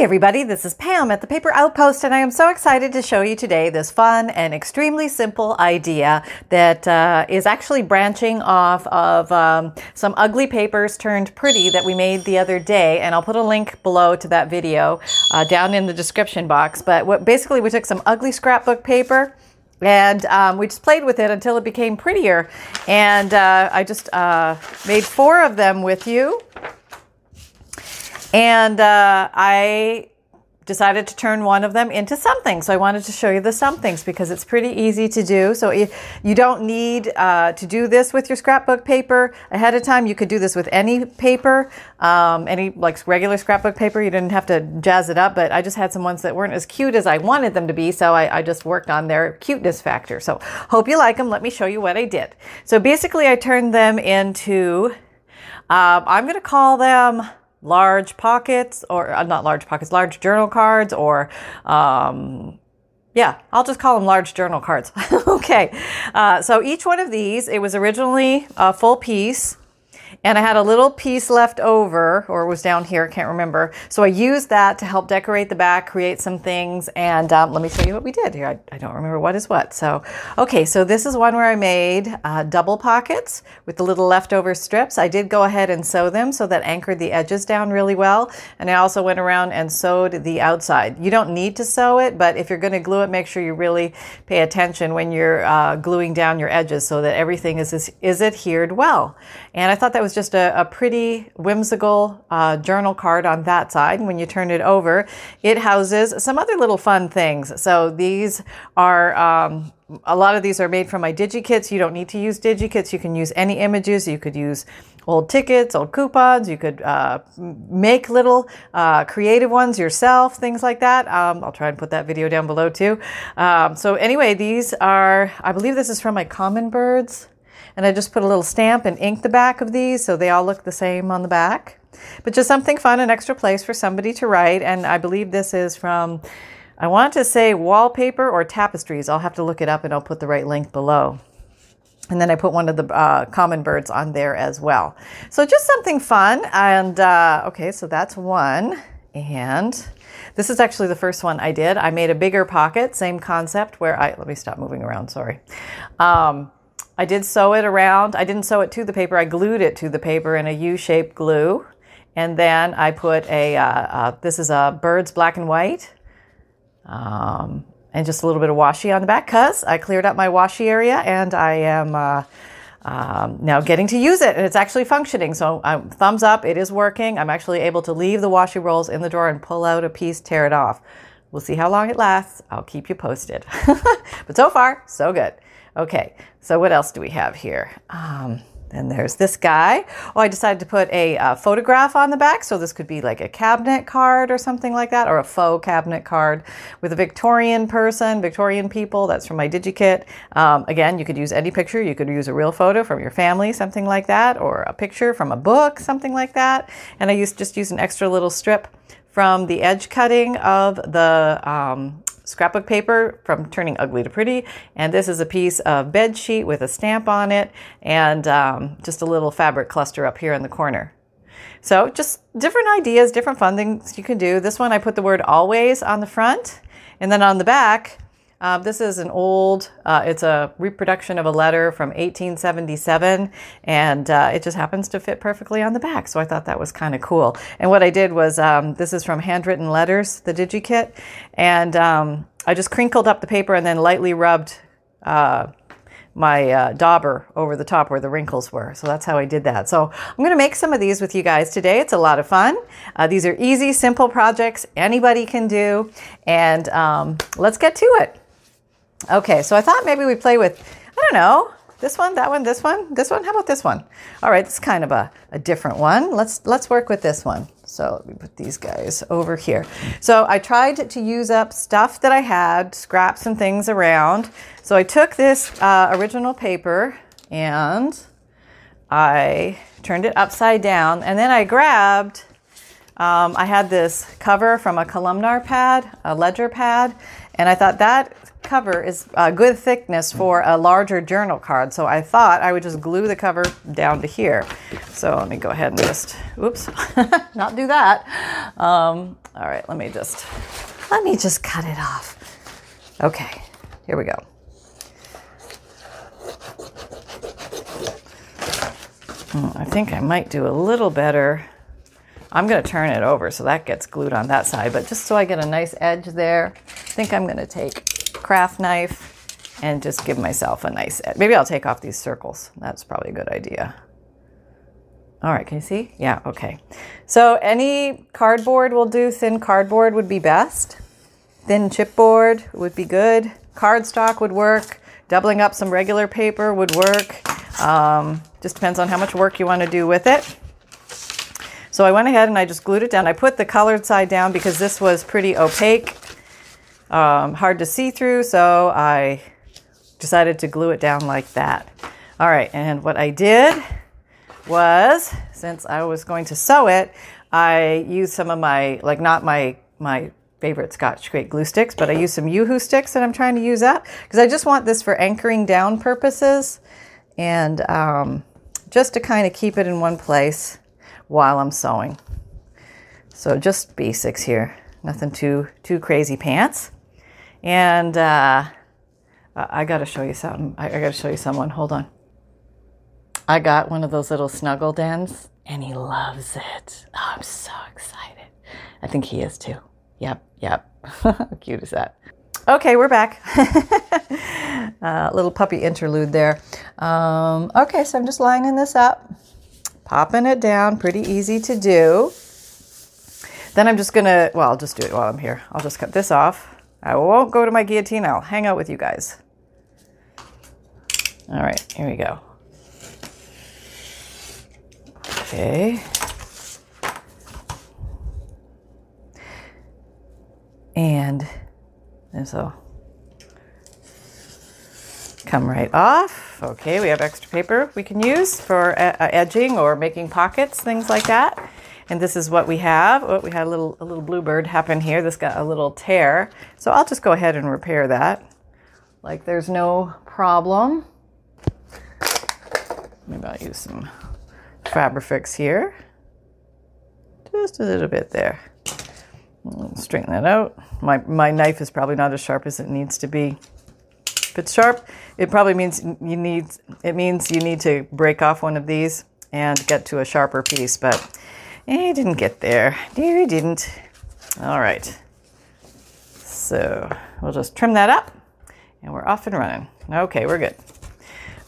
Everybody, this is Pam at the Paper Outpost, and I am so excited to show you today this fun and extremely simple idea that uh, is actually branching off of um, some ugly papers turned pretty that we made the other day. And I'll put a link below to that video uh, down in the description box. But what, basically, we took some ugly scrapbook paper and um, we just played with it until it became prettier. And uh, I just uh, made four of them with you. And uh, I decided to turn one of them into something. So I wanted to show you the somethings because it's pretty easy to do. So you don't need uh, to do this with your scrapbook paper ahead of time. You could do this with any paper, um, any like regular scrapbook paper. You didn't have to jazz it up, but I just had some ones that weren't as cute as I wanted them to be. So I, I just worked on their cuteness factor. So hope you like them. Let me show you what I did. So basically I turned them into, uh, I'm going to call them large pockets or uh, not large pockets, large journal cards or, um, yeah, I'll just call them large journal cards. okay. Uh, so each one of these, it was originally a full piece and I had a little piece left over, or was down here, I can't remember. So I used that to help decorate the back, create some things, and um, let me show you what we did here. I, I, don't remember what is what. So, okay, so this is one where I made uh, double pockets with the little leftover strips. I did go ahead and sew them so that anchored the edges down really well. And I also went around and sewed the outside. You don't need to sew it, but if you're going to glue it, make sure you really pay attention when you're uh, gluing down your edges so that everything is, is, is adhered well. And I thought that was just a, a pretty whimsical uh, journal card on that side. And when you turn it over, it houses some other little fun things. So these are, um, a lot of these are made from my DigiKits. You don't need to use DigiKits. You can use any images. You could use old tickets, old coupons. You could uh, make little uh, creative ones yourself, things like that. Um, I'll try and put that video down below too. Um, so anyway, these are, I believe this is from my Common Birds and I just put a little stamp and ink the back of these so they all look the same on the back. But just something fun, an extra place for somebody to write. And I believe this is from, I want to say wallpaper or tapestries. I'll have to look it up and I'll put the right link below. And then I put one of the uh, common birds on there as well. So just something fun. And uh, okay, so that's one. And this is actually the first one I did. I made a bigger pocket, same concept where I, let me stop moving around, sorry. Um, I did sew it around. I didn't sew it to the paper. I glued it to the paper in a U-shaped glue. And then I put a, uh, uh, this is a bird's black and white. Um, and just a little bit of washi on the back because I cleared up my washi area and I am uh, um, now getting to use it and it's actually functioning. So um, thumbs up, it is working. I'm actually able to leave the washi rolls in the drawer and pull out a piece, tear it off. We'll see how long it lasts. I'll keep you posted. but so far, so good. Okay, so what else do we have here? Um, then there's this guy. Oh, I decided to put a uh, photograph on the back. So this could be like a cabinet card or something like that, or a faux cabinet card with a Victorian person, Victorian people. That's from my DigiKit. Um, again, you could use any picture. You could use a real photo from your family, something like that, or a picture from a book, something like that. And I used just use an extra little strip from the edge cutting of the um, scrapbook paper from turning ugly to pretty. And this is a piece of bed sheet with a stamp on it and um, just a little fabric cluster up here in the corner. So just different ideas, different fun things you can do. This one I put the word always on the front and then on the back uh, this is an old, uh, it's a reproduction of a letter from 1877, and uh, it just happens to fit perfectly on the back. So I thought that was kind of cool. And what I did was, um, this is from Handwritten Letters, the DigiKit, and um, I just crinkled up the paper and then lightly rubbed uh, my uh, dauber over the top where the wrinkles were. So that's how I did that. So I'm going to make some of these with you guys today. It's a lot of fun. Uh, these are easy, simple projects anybody can do. And um, let's get to it. Okay, so I thought maybe we'd play with, I don't know, this one, that one, this one, this one. How about this one? All right, it's kind of a, a different one. Let's let's work with this one. So let me put these guys over here. So I tried to use up stuff that I had, scraps and things around. So I took this uh, original paper and I turned it upside down, and then I grabbed. Um, I had this cover from a columnar pad, a ledger pad, and I thought that cover is a good thickness for a larger journal card. So I thought I would just glue the cover down to here. So let me go ahead and just, oops, not do that. Um, all right, let me just, let me just cut it off. Okay, here we go. Hmm, I think I might do a little better. I'm going to turn it over so that gets glued on that side, but just so I get a nice edge there, I think I'm going to take craft knife and just give myself a nice edge. Maybe I'll take off these circles. That's probably a good idea. All right, can you see? Yeah, okay. So any cardboard will do. Thin cardboard would be best. Thin chipboard would be good. Cardstock would work. Doubling up some regular paper would work. Um, just depends on how much work you want to do with it. So I went ahead and I just glued it down. I put the colored side down because this was pretty opaque, um, hard to see through. So I decided to glue it down like that. All right, and what I did was, since I was going to sew it, I used some of my, like not my, my favorite Scotch-Brite glue sticks, but I used some UHU sticks and I'm trying to use that because I just want this for anchoring down purposes and um, just to kind of keep it in one place while I'm sewing. So just basics here, nothing too too crazy pants. And uh, I got to show you something. I, I got to show you someone. Hold on. I got one of those little snuggle dens, and he loves it. Oh, I'm so excited. I think he is too. Yep, yep. How cute is that? Okay, we're back. uh, little puppy interlude there. Um, okay, so I'm just lining this up, popping it down, pretty easy to do. Then I'm just gonna, well, I'll just do it while I'm here. I'll just cut this off. I won't go to my guillotine, I'll hang out with you guys. All right, here we go. Okay. And, and so come right off. Okay, we have extra paper we can use for uh, edging or making pockets, things like that. And this is what we have. Oh, we had a little a little bluebird happen here. This got a little tear. So I'll just go ahead and repair that. Like there's no problem. Maybe I'll use some Fabrifix here. Just a little bit there. Straighten that out. My, my knife is probably not as sharp as it needs to be. If it's sharp, it probably means you need it means you need to break off one of these and get to a sharper piece, but I didn't get there. No, didn't. All right. So we'll just trim that up and we're off and running. Okay, we're good.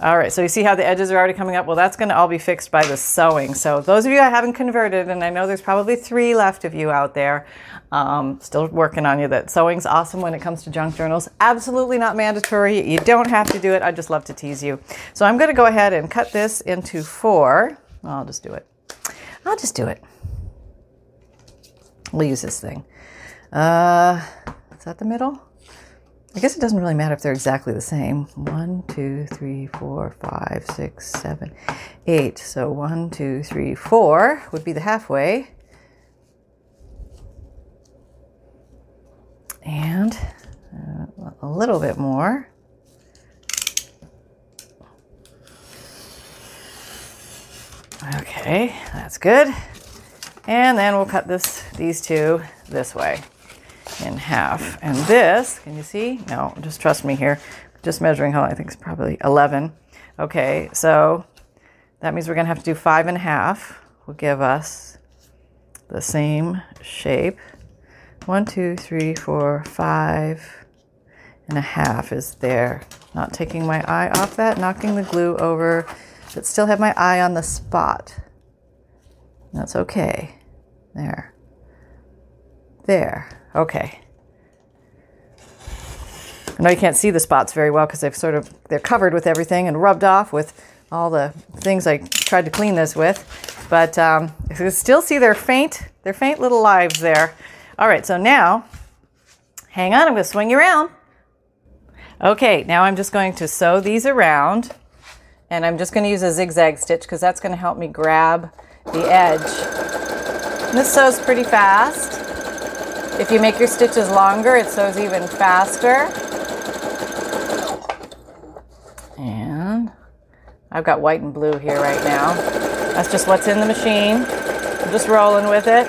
All right, so you see how the edges are already coming up? Well, that's gonna all be fixed by the sewing. So those of you that haven't converted, and I know there's probably three left of you out there, um, still working on you, that sewing's awesome when it comes to junk journals. Absolutely not mandatory. You don't have to do it. I just love to tease you. So I'm gonna go ahead and cut this into four. I'll just do it. I'll just do it. We'll use this thing. Uh, is that the middle? I guess it doesn't really matter if they're exactly the same. One, two, three, four, five, six, seven, eight. So one, two, three, four would be the halfway. And uh, a little bit more. Okay, that's good. And then we'll cut this these two this way in half. And this, can you see? No, just trust me here. Just measuring how I think it's probably 11. Okay, so that means we're going to have to do five and a half. Will give us the same shape. One, two, three, four, five and a half is there. Not taking my eye off that, knocking the glue over, but still have my eye on the spot. That's okay. There. There. Okay. I know you can't see the spots very well because they've sort of they're covered with everything and rubbed off with all the things I tried to clean this with. But um, you can still see their faint, their faint little lives there. All right, so now, hang on, I'm going to swing you around. Okay, now I'm just going to sew these around, and I'm just going to use a zigzag stitch because that's going to help me grab the edge. This sews pretty fast. If you make your stitches longer, it sews even faster. And I've got white and blue here right now. That's just what's in the machine. I'm just rolling with it.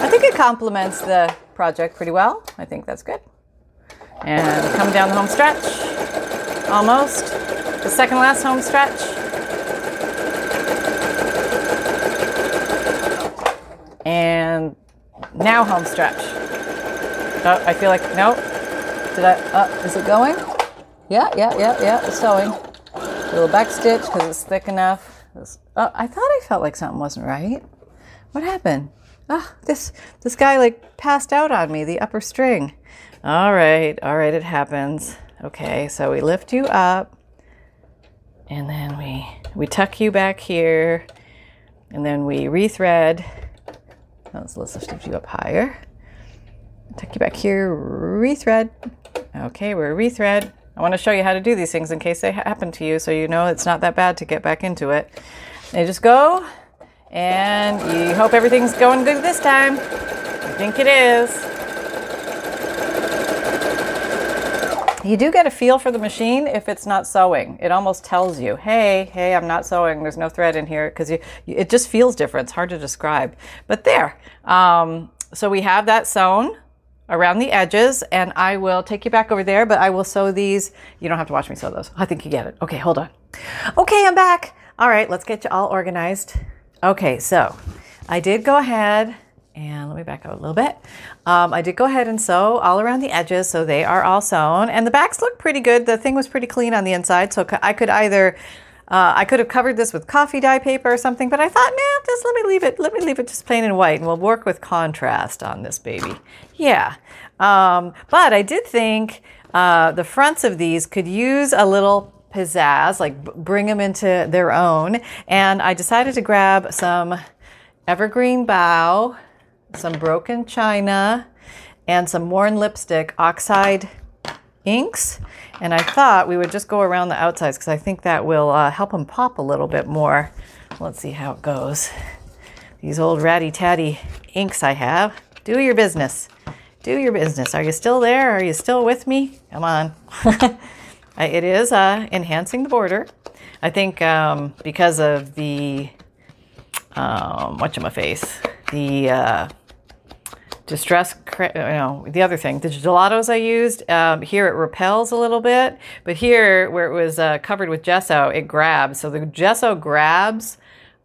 I think it complements the project pretty well. I think that's good. And come down the home stretch. Almost. The second last home stretch. Now home stretch. Oh, I feel like, no. Did I, uh, is it going? Yeah, yeah, yeah, yeah, it's going. A little back stitch because it's thick enough. Oh, I thought I felt like something wasn't right. What happened? Oh, this, this guy like passed out on me, the upper string. All right, all right, it happens. Okay, so we lift you up and then we, we tuck you back here and then we rethread let's, let's lift you up higher. Tuck you back here, rethread. Okay, we're rethread. I want to show you how to do these things in case they happen to you so you know it's not that bad to get back into it. You just go and you hope everything's going good this time. I think it is. You do get a feel for the machine if it's not sewing. It almost tells you, hey, hey, I'm not sewing. There's no thread in here because it just feels different. It's hard to describe. But there. Um, so we have that sewn around the edges and I will take you back over there, but I will sew these. You don't have to watch me sew those. I think you get it. Okay, hold on. Okay, I'm back. All right, let's get you all organized. Okay, so I did go ahead and let me back up a little bit. Um, I did go ahead and sew all around the edges, so they are all sewn. And the backs look pretty good. The thing was pretty clean on the inside, so I could either uh, I could have covered this with coffee dye paper or something, but I thought, nah, just let me leave it. Let me leave it just plain and white, and we'll work with contrast on this baby. Yeah, um, but I did think uh, the fronts of these could use a little pizzazz, like bring them into their own. And I decided to grab some evergreen bough some broken china, and some worn lipstick oxide inks. And I thought we would just go around the outsides because I think that will uh, help them pop a little bit more. Let's see how it goes. These old ratty tatty inks I have. Do your business. Do your business. Are you still there? Are you still with me? Come on. it is uh, enhancing the border. I think um, because of the um, face the uh, distress, you know, the other thing, the gelatos I used, um, here it repels a little bit, but here where it was uh, covered with gesso, it grabs. So the gesso grabs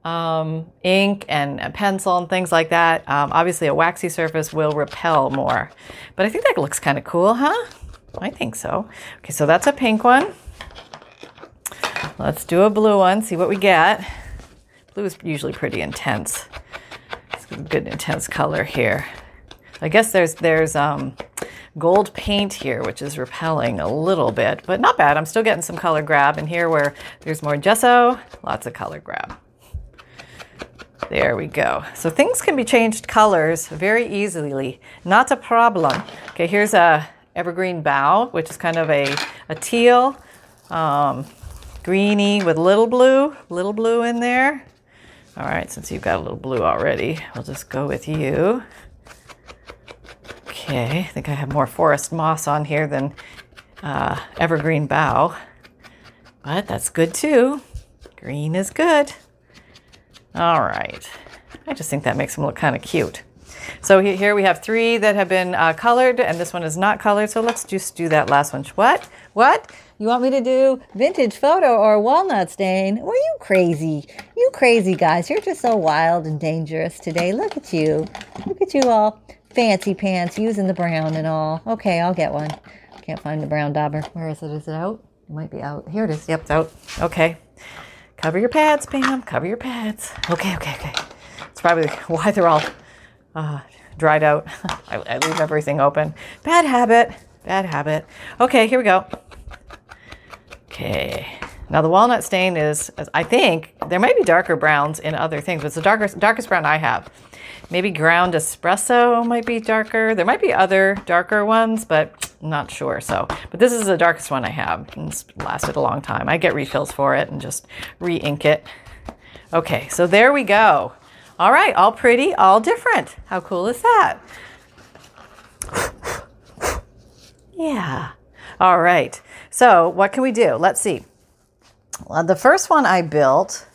um, ink and a pencil and things like that. Um, obviously, a waxy surface will repel more, but I think that looks kind of cool, huh? I think so. Okay, so that's a pink one. Let's do a blue one, see what we get. Blue is usually pretty intense. It's a good intense color here. I guess there's there's um, gold paint here, which is repelling a little bit, but not bad. I'm still getting some color grab. And here where there's more gesso, lots of color grab. There we go. So things can be changed colors very easily. Not a problem. Okay, here's a evergreen bough, which is kind of a, a teal, um, greeny with little blue, little blue in there. All right, since you've got a little blue already, I'll just go with you. Okay, I think I have more forest moss on here than uh, evergreen bough, but that's good too. Green is good. All right, I just think that makes them look kind of cute. So here we have three that have been uh, colored, and this one is not colored. So let's just do that last one. What? What? You want me to do vintage photo or walnut stain? Were you crazy? You crazy guys. You're just so wild and dangerous today. Look at you. Look at you all fancy pants using the brown and all. Okay, I'll get one. Can't find the brown dauber. Where is it? Is it out? It might be out. Here it is. Yep, it's out. Okay. Cover your pads, Pam. Cover your pads. Okay, okay, okay. It's probably why they're all uh, dried out. I, I leave everything open. Bad habit. Bad habit. Okay, here we go. Okay. Now the walnut stain is, I think, there might be darker browns in other things, but it's the darkest, darkest brown I have. Maybe ground espresso might be darker. There might be other darker ones, but not sure. So, but this is the darkest one I have. And it's lasted a long time. I get refills for it and just re-ink it. Okay, so there we go. All right, all pretty, all different. How cool is that? yeah. All right. So what can we do? Let's see. Well, the first one I built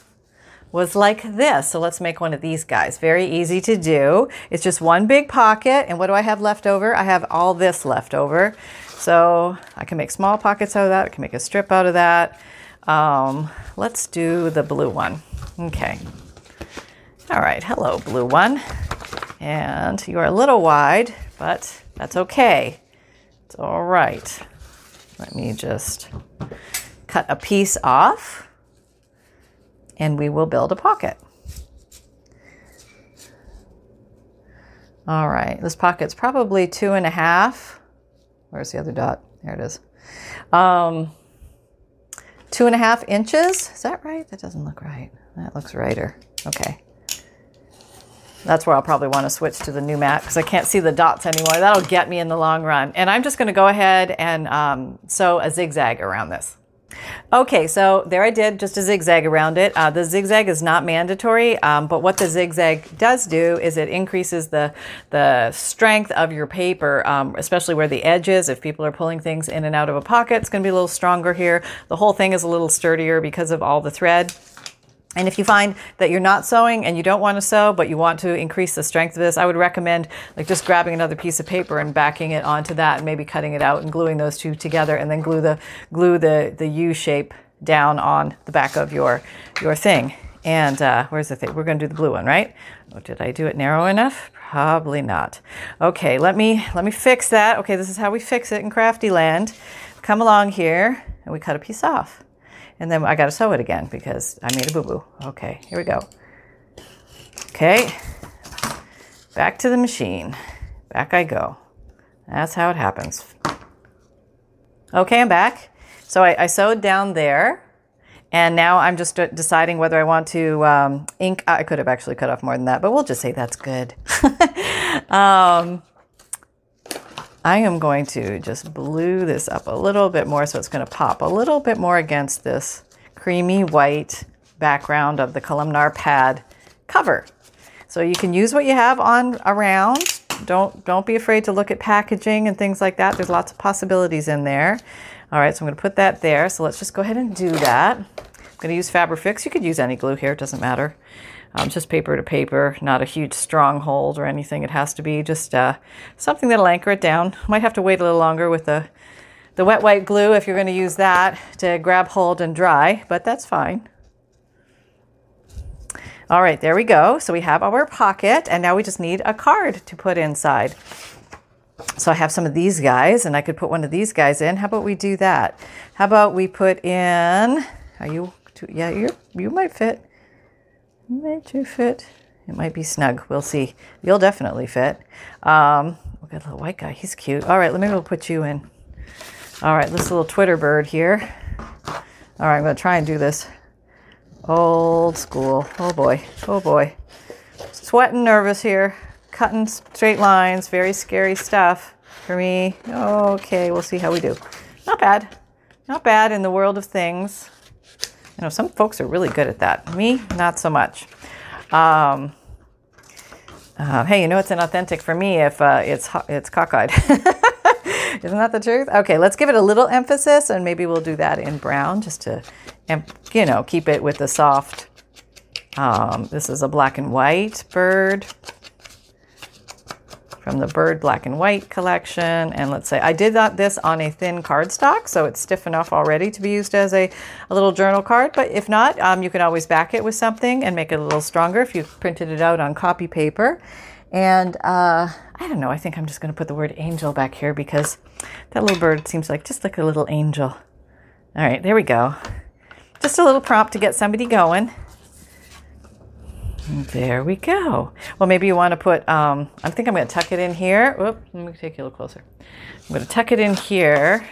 was like this. So let's make one of these guys. Very easy to do. It's just one big pocket. And what do I have left over? I have all this left over. So I can make small pockets out of that. I can make a strip out of that. Um, let's do the blue one. Okay. All right. Hello, blue one. And you are a little wide, but that's okay. It's all right. Let me just cut a piece off and we will build a pocket. All right, this pocket's probably two and a half. Where's the other dot? There it is. Um, two and a half inches. Is that right? That doesn't look right. That looks righter. Okay. That's where I'll probably want to switch to the new mat because I can't see the dots anymore. That'll get me in the long run. And I'm just going to go ahead and um, sew a zigzag around this. Okay, so there I did just a zigzag around it. Uh, the zigzag is not mandatory, um, but what the zigzag does do is it increases the the strength of your paper, um, especially where the edge is. If people are pulling things in and out of a pocket, it's going to be a little stronger here. The whole thing is a little sturdier because of all the thread. And if you find that you're not sewing and you don't want to sew, but you want to increase the strength of this, I would recommend like just grabbing another piece of paper and backing it onto that and maybe cutting it out and gluing those two together and then glue the glue the, the U shape down on the back of your your thing. And uh, where's the thing? We're going to do the blue one, right? Oh, did I do it narrow enough? Probably not. Okay, let me let me fix that. Okay, this is how we fix it in Crafty Land. Come along here and we cut a piece off. And then I got to sew it again because I made a boo-boo. Okay, here we go. Okay, back to the machine. Back I go. That's how it happens. Okay, I'm back. So I, I sewed down there. And now I'm just deciding whether I want to um, ink. I could have actually cut off more than that, but we'll just say that's good. um, I am going to just blue this up a little bit more so it's going to pop a little bit more against this creamy white background of the columnar pad cover. So you can use what you have on around. Don't don't be afraid to look at packaging and things like that. There's lots of possibilities in there. All right, so I'm going to put that there. So let's just go ahead and do that. I'm going to use Fabrifix. You could use any glue here, it doesn't matter um, just paper to paper, not a huge stronghold or anything. It has to be just uh, something that'll anchor it down. Might have to wait a little longer with the, the wet white glue if you're going to use that to grab hold and dry, but that's fine. All right, there we go. So we have our pocket, and now we just need a card to put inside. So I have some of these guys, and I could put one of these guys in. How about we do that? How about we put in? Are you? Yeah, you you might fit. Might you fit? It might be snug. We'll see. You'll definitely fit. Um, we got a little white guy. He's cute. All right, let me go put you in. All right, this little Twitter bird here. All right, I'm going to try and do this old school. Oh boy. Oh boy. Sweating nervous here. Cutting straight lines. Very scary stuff for me. Okay, we'll see how we do. Not bad. Not bad in the world of things. You know, some folks are really good at that. Me, not so much. Um, uh, hey, you know it's inauthentic for me if uh, it's it's cockeyed. Isn't that the truth? Okay, let's give it a little emphasis, and maybe we'll do that in brown just to, you know, keep it with the soft. Um, this is a black and white bird from the Bird Black and White collection. And let's say I did that, this on a thin cardstock, so it's stiff enough already to be used as a, a little journal card. But if not, um, you can always back it with something and make it a little stronger if you printed it out on copy paper. And uh, I don't know, I think I'm just going to put the word angel back here because that little bird seems like just like a little angel. All right, there we go. Just a little prompt to get somebody going. There we go. Well, maybe you want to put, um, I think I'm going to tuck it in here. Whoop, let me take you a little closer. I'm going to tuck it in here.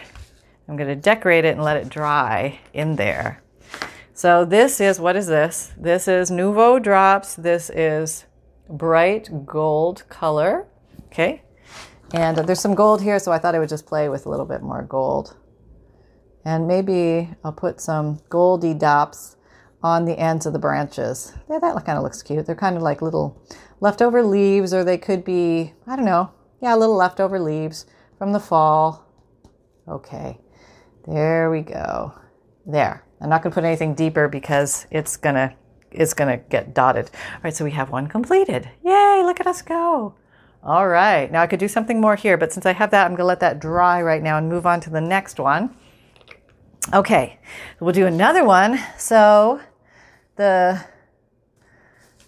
I'm going to decorate it and let it dry in there. So this is, what is this? This is Nuvo Drops. This is bright gold color. Okay. And there's some gold here, so I thought I would just play with a little bit more gold. And maybe I'll put some goldy dops on the ends of the branches. Yeah, that kind of looks cute. They're kind of like little leftover leaves, or they could be, I don't know, yeah, little leftover leaves from the fall. Okay, there we go. There. I'm not going to put anything deeper because it's going to it's going to get dotted. All right, so we have one completed. Yay, look at us go. All right, now I could do something more here, but since I have that, I'm going to let that dry right now and move on to the next one. Okay, we'll do another one. So the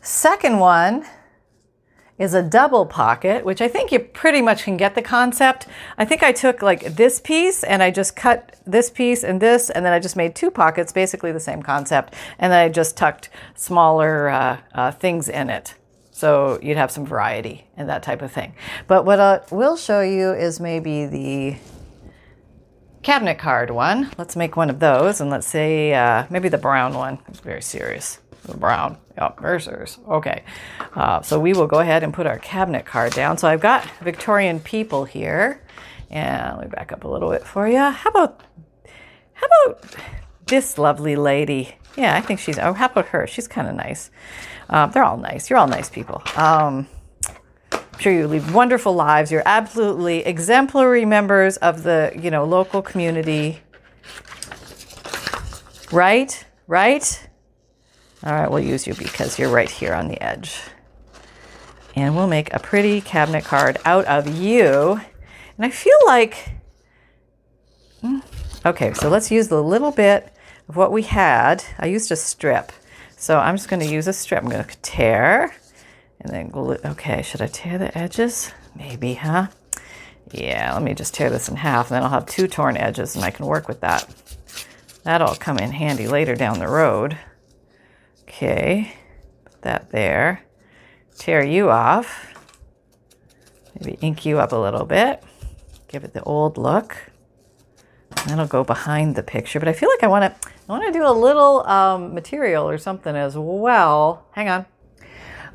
second one is a double pocket, which I think you pretty much can get the concept. I think I took like this piece and I just cut this piece and this, and then I just made two pockets, basically the same concept, and then I just tucked smaller uh, uh, things in it. So you'd have some variety and that type of thing. But what I will show you is maybe the cabinet card one. Let's make one of those, and let's say uh, maybe the brown one. It's very serious. The brown. Yep, Mercer's. Okay. Uh, so we will go ahead and put our cabinet card down. So I've got Victorian people here. And let me back up a little bit for you. How about how about this lovely lady? Yeah, I think she's. Oh, how about her? She's kind of nice. Uh, they're all nice. You're all nice people. Um, Sure you lead wonderful lives. You're absolutely exemplary members of the you know local community. Right, right. All right, we'll use you because you're right here on the edge. And we'll make a pretty cabinet card out of you. And I feel like, hmm, okay, so let's use the little bit of what we had. I used a strip. So I'm just going to use a strip. I'm going to tear and then glue. Okay, should I tear the edges? Maybe, huh? Yeah, let me just tear this in half and then I'll have two torn edges and I can work with that. That'll come in handy later down the road. Okay, put that there. Tear you off. Maybe ink you up a little bit. Give it the old look. That'll go behind the picture. But I feel like I want to. I want to do a little um, material or something as well. Hang on.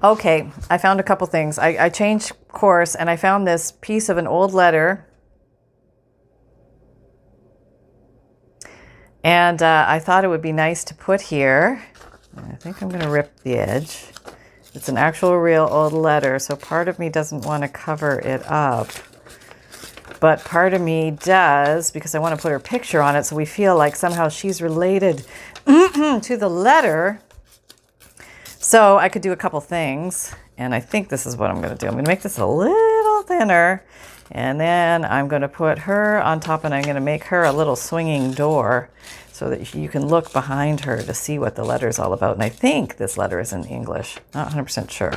Okay, I found a couple things. I, I changed course and I found this piece of an old letter. And uh, I thought it would be nice to put here. I think I'm going to rip the edge. It's an actual real old letter, so part of me doesn't want to cover it up. But part of me does because I want to put her picture on it so we feel like somehow she's related to the letter. So I could do a couple things, and I think this is what I'm going to do. I'm going to make this a little thinner, and then I'm going to put her on top, and I'm going to make her a little swinging door so that you can look behind her to see what the letter is all about. And I think this letter is in English, not 100% sure.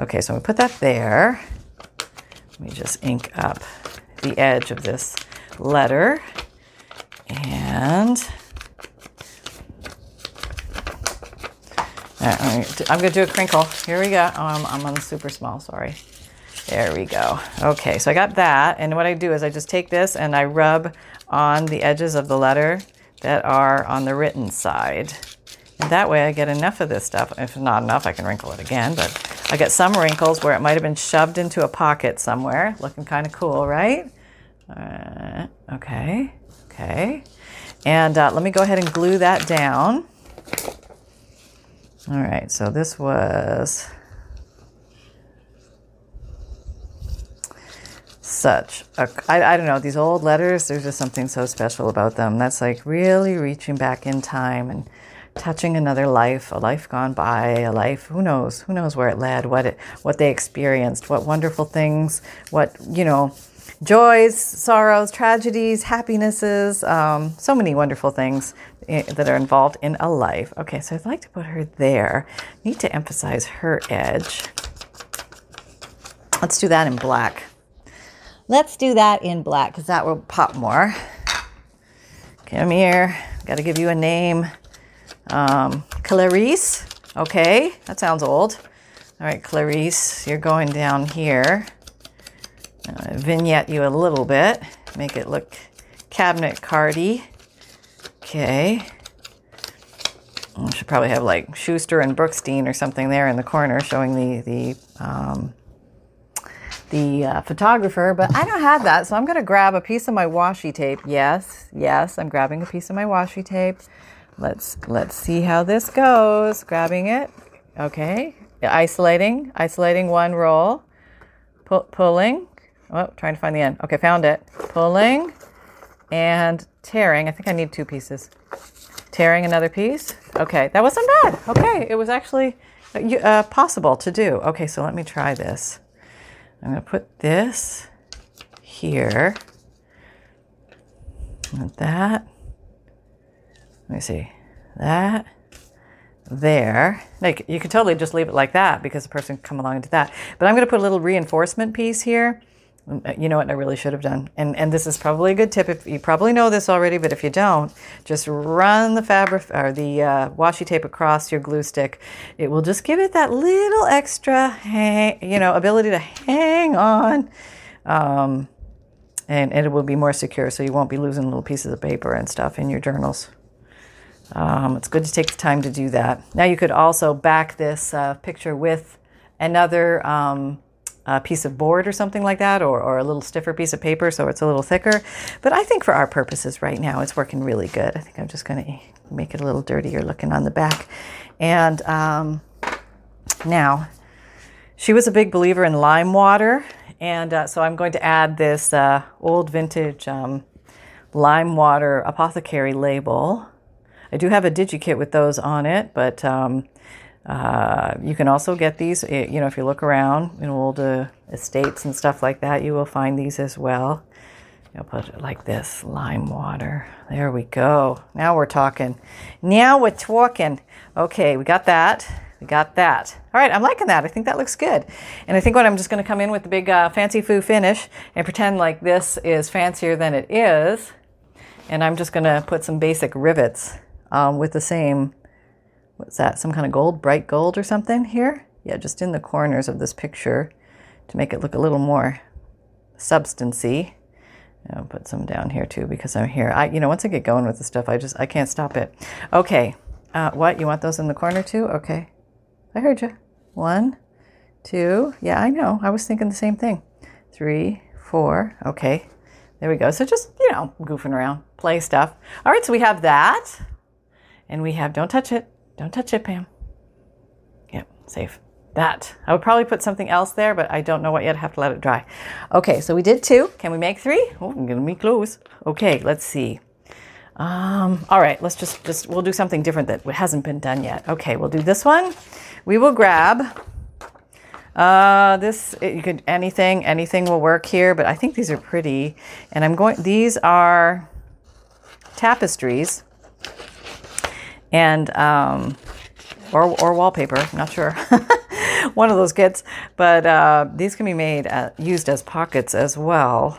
Okay, so we put that there. Let me just ink up the edge of this letter. And I'm going to do a crinkle. Here we go. Oh, I'm, I'm on super small, sorry. There we go. Okay, so I got that. And what I do is I just take this and I rub on the edges of the letter that are on the written side. And that way I get enough of this stuff. If not enough, I can wrinkle it again, but I get some wrinkles where it might have been shoved into a pocket somewhere. Looking kind of cool, right? Uh, okay, okay. And uh, let me go ahead and glue that down. All right, so this was such a, I, I don't know, these old letters, there's just something so special about them. That's like really reaching back in time and touching another life, a life gone by, a life, who knows, who knows where it led, what it, what they experienced, what wonderful things, what, you know, joys, sorrows, tragedies, happinesses, um, so many wonderful things that are involved in a life. Okay, so I'd like to put her there. Need to emphasize her edge. Let's do that in black. Let's do that in black because that will pop more. Come here. Got to give you a name. Um, Clarice. Okay, that sounds old. All right, Clarice, you're going down here. Vignette you a little bit. Make it look cabinet cardy. Okay. I should probably have like Schuster and Brookstein or something there in the corner showing the the um, the uh, photographer, but I don't have that. So I'm to grab a piece of my washi tape. Yes, yes, I'm grabbing a piece of my washi tape. Let's let's see how this goes. Grabbing it. Okay. Isolating, isolating one roll. Pu- pulling. Oh, trying to find the end. Okay, found it. Pulling and tearing. I think I need two pieces. Tearing another piece. Okay, that wasn't bad. Okay, it was actually uh, possible to do. Okay, so let me try this. I'm going to put this here. Like that. Let me see. That. There. Like you could totally just leave it like that because the person can come along do that. But I'm going to put a little reinforcement piece here you know what I really should have done. And and this is probably a good tip. If you probably know this already, but if you don't, just run the fabric or the uh, washi tape across your glue stick. It will just give it that little extra hang, you know, ability to hang on. Um, and, it will be more secure, so you won't be losing little pieces of paper and stuff in your journals. Um, it's good to take the time to do that. Now you could also back this uh, picture with another um, a piece of board or something like that, or, or a little stiffer piece of paper so it's a little thicker. But I think for our purposes right now, it's working really good. I think I'm just going to make it a little dirtier looking on the back. And um, now, she was a big believer in lime water, and uh, so I'm going to add this uh, old vintage um, lime water apothecary label. I do have a DigiKit with those on it, but um, uh, you can also get these, eh, you know, if you look around in old uh, estates and stuff like that, you will find these as well. You'll put it like this lime water. There we go. Now we're talking. Now we're talking. Okay, we got that. We got that. All right, I'm liking that. I think that looks good. And I think what I'm just going to come in with the big uh, fancy foo finish and pretend like this is fancier than it is. And I'm just going to put some basic rivets um, with the same what's that, some kind of gold, bright gold or something here? Yeah, just in the corners of this picture to make it look a little more substancy. I'll put some down here too because I'm here. I, you know, once I get going with the stuff, I just I can't stop it. Okay, uh, what you want those in the corner too? Okay, I heard you. One, two. Yeah, I know. I was thinking the same thing. Three, four. Okay, there we go. So just you know, goofing around, play stuff. All right, so we have that, and we have don't touch it. Don't touch it, Pam. Yep, safe. That. I would probably put something else there, but I don't know what yet. I have to let it dry. Okay, so we did two. Can we make three? Oh, I'm gonna be close. Okay, let's see. Um, all right, let's just just we'll do something different that hasn't been done yet. Okay, we'll do this one. We will grab uh, this you could anything anything will work here, but I think these are pretty. And I'm going. These are tapestries and um, or, or wallpaper. Not sure. One of those kits, but uh, these can be made uh, used as pockets as well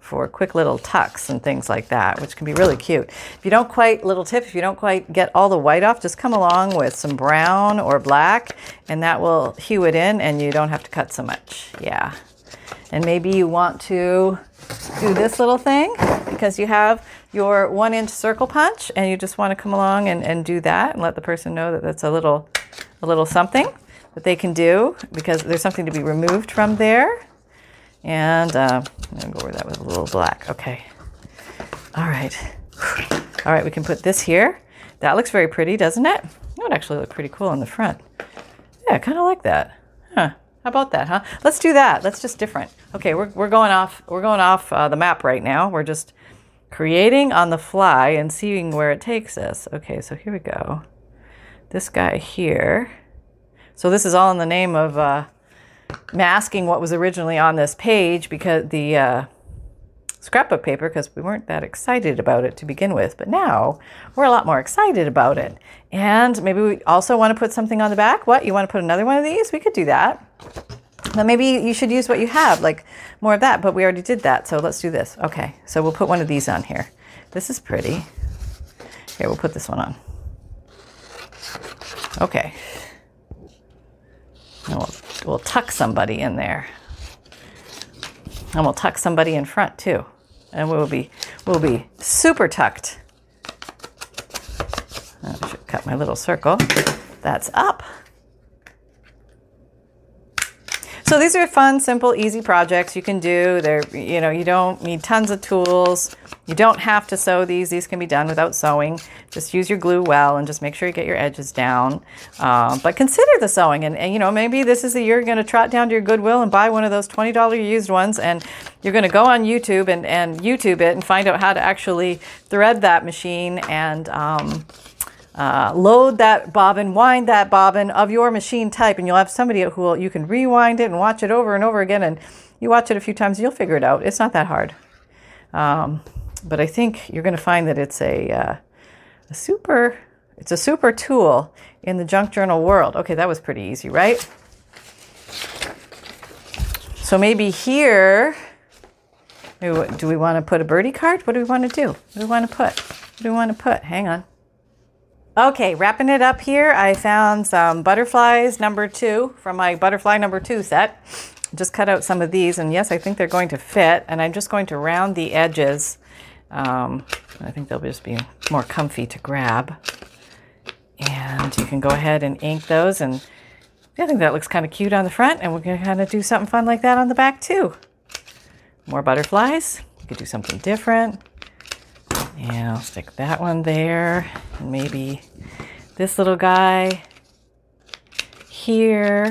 for quick little tucks and things like that, which can be really cute. If you don't quite, little tip, if you don't quite get all the white off, just come along with some brown or black, and that will hue it in, and you don't have to cut so much. Yeah. And maybe you want to do this little thing because you have your one inch circle punch and you just want to come along and, and do that and let the person know that that's a little a little something that they can do because there's something to be removed from there. And uh, I'm gonna go over that with a little black okay. All right. All right we can put this here. That looks very pretty doesn't it? It would actually look pretty cool on the front. Yeah I kind of like that. Huh how about that, huh? Let's do that. Let's just different. Okay, we're, we're going off. We're going off uh, the map right now. We're just creating on the fly and seeing where it takes us. Okay, so here we go. This guy here. So this is all in the name of uh, masking what was originally on this page because the uh, scrapbook paper because we weren't that excited about it to begin with. But now we're a lot more excited about it. And maybe we also want to put something on the back. What? You want to put another one of these? We could do that. But maybe you should use what you have, like more of that, but we already did that, so let's do this. Okay, so we'll put one of these on here. This is pretty. Here, we'll put this one on. Okay. And we'll, we'll tuck somebody in there. And we'll tuck somebody in front too. And we'll be we'll be super tucked. I should cut my little circle. That's up. So these are fun, simple, easy projects you can do. They're, you know, you don't need tons of tools. You don't have to sew these. These can be done without sewing. Just use your glue well and just make sure you get your edges down. Um, but consider the sewing. And, and, you know, maybe this is the year you're going to trot down to your Goodwill and buy one of those $20 used ones. And you're going to go on YouTube and, and YouTube it and find out how to actually thread that machine and, um, uh, load that bobbin, wind that bobbin of your machine type, and you'll have somebody who will, you can rewind it and watch it over and over again. And you watch it a few times, you'll figure it out. It's not that hard. Um, but I think you're going to find that it's a, uh, a super, it's a super tool in the junk journal world. Okay, that was pretty easy, right? So maybe here, do we want to put a birdie card? What do we want to do? What do we want to put? What do we want to put? Hang on. Okay, wrapping it up here, I found some butterflies number two from my butterfly number two set. Just cut out some of these, and yes, I think they're going to fit. And I'm just going to round the edges. Um, I think they'll just be more comfy to grab. And you can go ahead and ink those. And I think that looks kind of cute on the front, and we're going to kind of do something fun like that on the back too. More butterflies. You could do something different. Yeah, I'll stick that one there. And maybe this little guy here.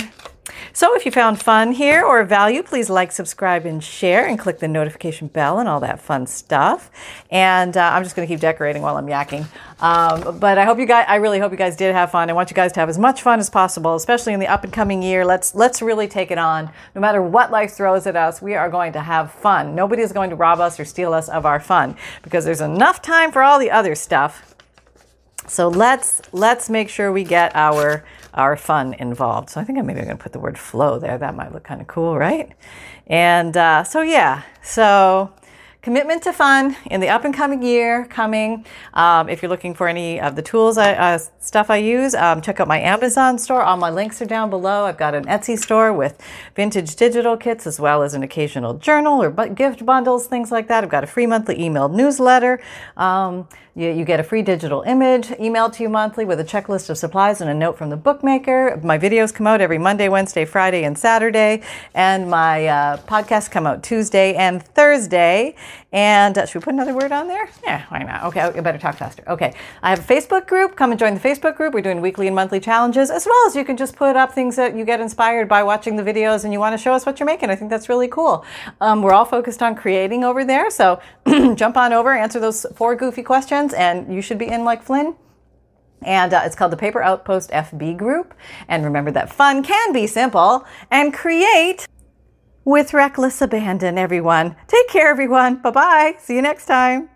So if you found fun here or value, please like, subscribe, and share, and click the notification bell and all that fun stuff. And uh, I'm just going to keep decorating while I'm yakking. Um, but I hope you guys, I really hope you guys did have fun. I want you guys to have as much fun as possible, especially in the up and coming year. Let's let's really take it on. No matter what life throws at us, we are going to have fun. Nobody is going to rob us or steal us of our fun because there's enough time for all the other stuff. So let's let's make sure we get our our fun involved. So I think I'm maybe going to put the word flow there. That might look kind of cool, right? And uh, so yeah, so commitment to fun in the up and coming year coming. Um, if you're looking for any of the tools, I, uh, stuff I use, um, check out my Amazon store. All my links are down below. I've got an Etsy store with vintage digital kits as well as an occasional journal or gift bundles, things like that. I've got a free monthly email newsletter. Um, you, you, get a free digital image emailed to you monthly with a checklist of supplies and a note from the bookmaker. My videos come out every Monday, Wednesday, Friday, and Saturday. And my uh, podcasts come out Tuesday and Thursday. And uh, should we put another word on there? Yeah, why not? Okay, I better talk faster. Okay, I have a Facebook group. Come and join the Facebook group. We're doing weekly and monthly challenges, as well as you can just put up things that you get inspired by watching the videos and you want to show us what you're making. I think that's really cool. Um, we're all focused on creating over there. So jump on over, answer those four goofy questions and you should be in like Flynn. And uh, it's called the Paper Outpost FB group. And remember that fun can be simple and create with reckless abandon, everyone. Take care, everyone. Bye bye. See you next time.